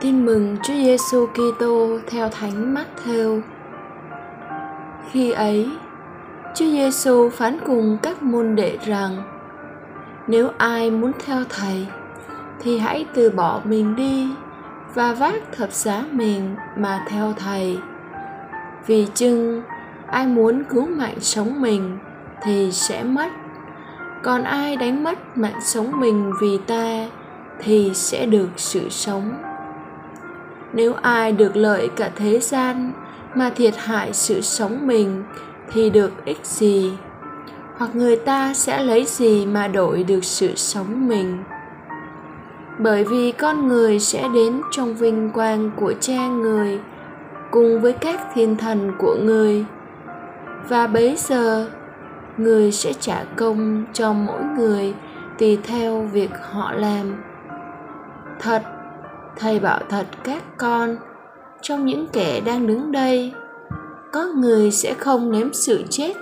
Tin mừng Chúa Giêsu Kitô theo Thánh Matthew. Khi ấy, Chúa Giêsu phán cùng các môn đệ rằng: Nếu ai muốn theo thầy thì hãy từ bỏ mình đi và vác thập giá mình mà theo thầy. Vì chừng ai muốn cứu mạng sống mình thì sẽ mất, còn ai đánh mất mạng sống mình vì ta thì sẽ được sự sống nếu ai được lợi cả thế gian mà thiệt hại sự sống mình thì được ích gì? Hoặc người ta sẽ lấy gì mà đổi được sự sống mình? Bởi vì con người sẽ đến trong vinh quang của cha người cùng với các thiên thần của người. Và bấy giờ, người sẽ trả công cho mỗi người tùy theo việc họ làm. Thật thầy bảo thật các con, trong những kẻ đang đứng đây, có người sẽ không nếm sự chết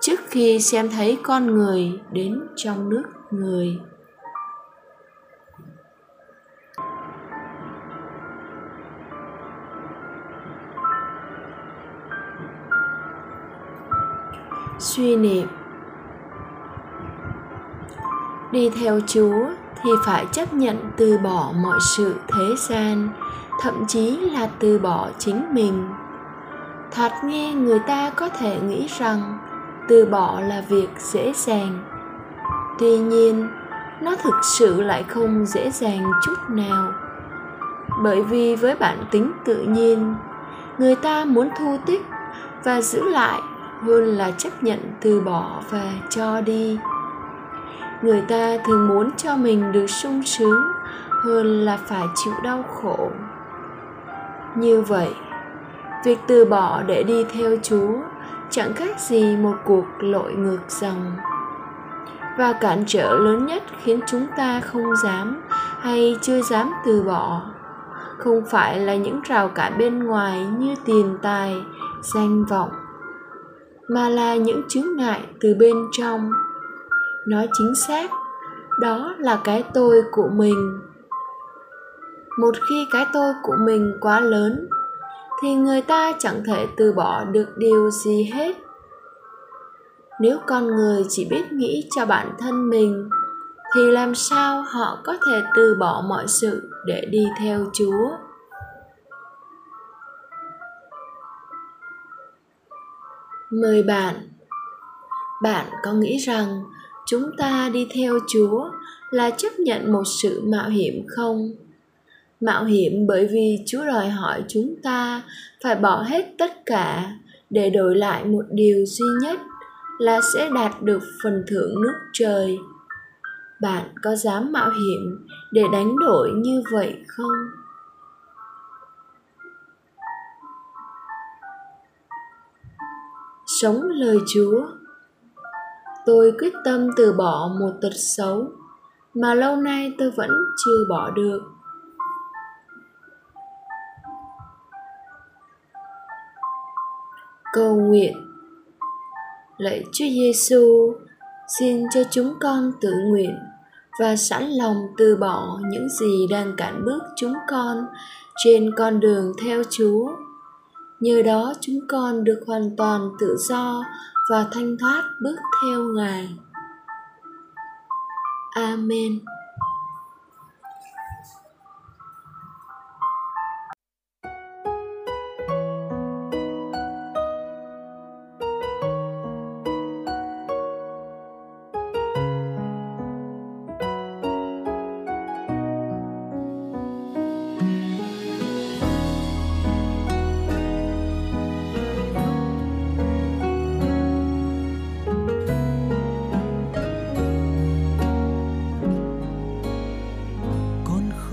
trước khi xem thấy con người đến trong nước người. Suy niệm. Đi theo chúa thì phải chấp nhận từ bỏ mọi sự thế gian, thậm chí là từ bỏ chính mình. Thoạt nghe người ta có thể nghĩ rằng từ bỏ là việc dễ dàng. Tuy nhiên, nó thực sự lại không dễ dàng chút nào. Bởi vì với bản tính tự nhiên, người ta muốn thu tích và giữ lại hơn là chấp nhận từ bỏ và cho đi người ta thường muốn cho mình được sung sướng hơn là phải chịu đau khổ. Như vậy, việc từ bỏ để đi theo chúa chẳng khác gì một cuộc lội ngược dòng. Và cản trở lớn nhất khiến chúng ta không dám hay chưa dám từ bỏ không phải là những rào cản bên ngoài như tiền tài, danh vọng, mà là những chướng ngại từ bên trong nói chính xác. Đó là cái tôi của mình. Một khi cái tôi của mình quá lớn, thì người ta chẳng thể từ bỏ được điều gì hết. Nếu con người chỉ biết nghĩ cho bản thân mình, thì làm sao họ có thể từ bỏ mọi sự để đi theo chúa? Mời bạn. Bạn có nghĩ rằng chúng ta đi theo chúa là chấp nhận một sự mạo hiểm không? Mạo hiểm bởi vì chúa đòi hỏi chúng ta phải bỏ hết tất cả để đổi lại một điều duy nhất là sẽ đạt được phần thưởng nước trời. Bạn có dám mạo hiểm để đánh đổi như vậy không? Sống lời chúa tôi quyết tâm từ bỏ một tật xấu, mà lâu nay tôi vẫn chưa bỏ được cầu nguyện lạy Chúa Giêsu xin cho chúng con tự nguyện và sẵn lòng từ bỏ những gì đang cản bước chúng con trên con đường theo Chúa. Nhờ đó chúng con được hoàn toàn tự do và thanh thoát bước theo Ngài. Amen.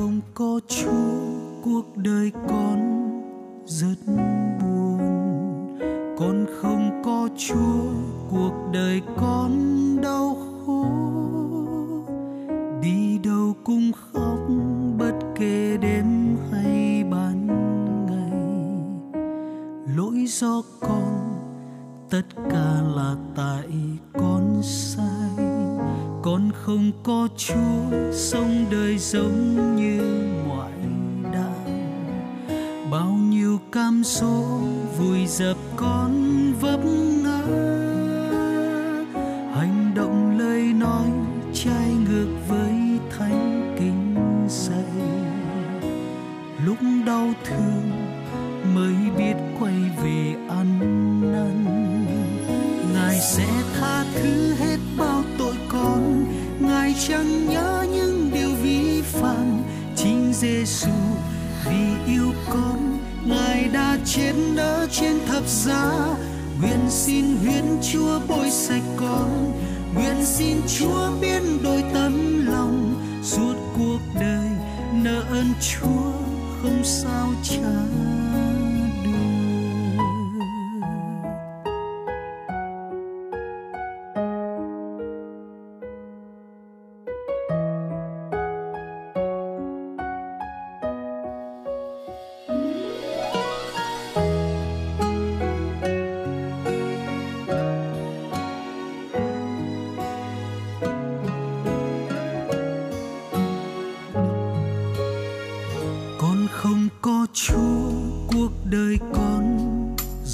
Không có Chúa cuộc đời con rất buồn. Con không có chúa cuộc đời con đau khổ. Đi đâu cũng khóc, bất kể đêm hay ban ngày. Lỗi do con, tất cả là tại con sai. Con không có chúa sống đời giống cam số vùi dập con vấp ngã. Hành động lời nói trái ngược với thánh kinh dạy. Lúc đau thương mới biết quay về ăn năn. Ngài sẽ tha thứ hết bao tội con. Ngài chẳng nhớ những điều vi phạm. Chính giêsu vì yêu con ngài đã chiến đỡ trên thập giá. Nguyện xin huyến chúa bôi sạch con. Nguyện xin chúa biến đổi tấm lòng. Suốt cuộc đời nợ ơn chúa không sao trả.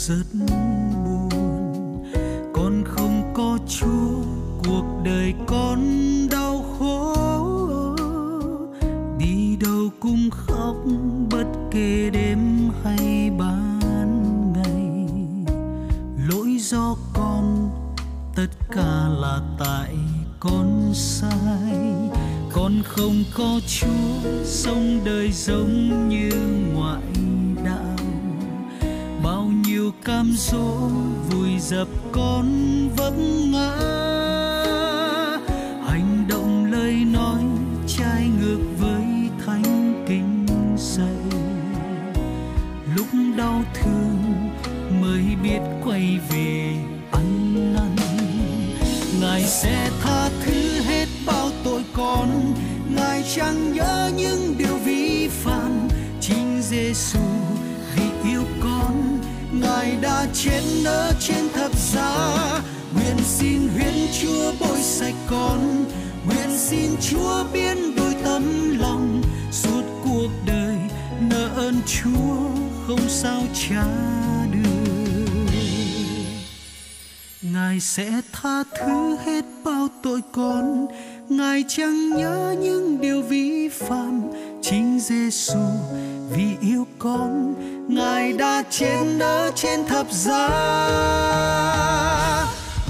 rất buồn. Con không có chúa, cuộc đời con đau khổ. Đi đâu cũng khóc, bất kể đêm hay ban ngày. Lỗi do con, tất cả là tại con sai. Con không có chúa, sống đời giống như ngoại cám dỗ vùi dập con vấp ngã. Hành động lời nói trái ngược với thánh kinh dạy lúc đau thương mới biết quay về ăn năn. Ngài sẽ tha thứ hết bao tội con. Ngài chẳng nhớ những điều vi phạm. Chính giêsu Ngài đã chết nỡ trên thập giá. Nguyện xin huyết chúa bôi sạch con. Nguyện xin chúa biến đôi tấm lòng, suốt cuộc đời nợ ơn chúa không sao trả được. ngài sẽ tha thứ hết bao tội con. Ngài chẳng nhớ những điều vi phạm. Chính giêsu vì yêu con ngài đã chiến đỡ trên thập giá.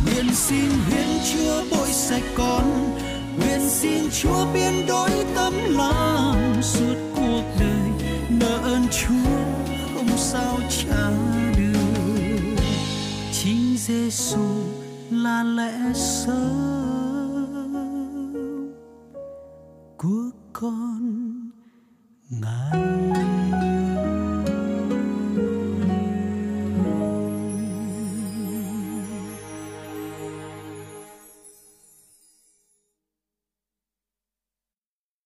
Nguyện xin hiến chúa bội sạch con. Nguyện xin chúa biến đổi tấm lòng. Suốt cuộc đời nợ ơn chúa không sao trả được. Chính giêsu là lẽ sống của con ngài.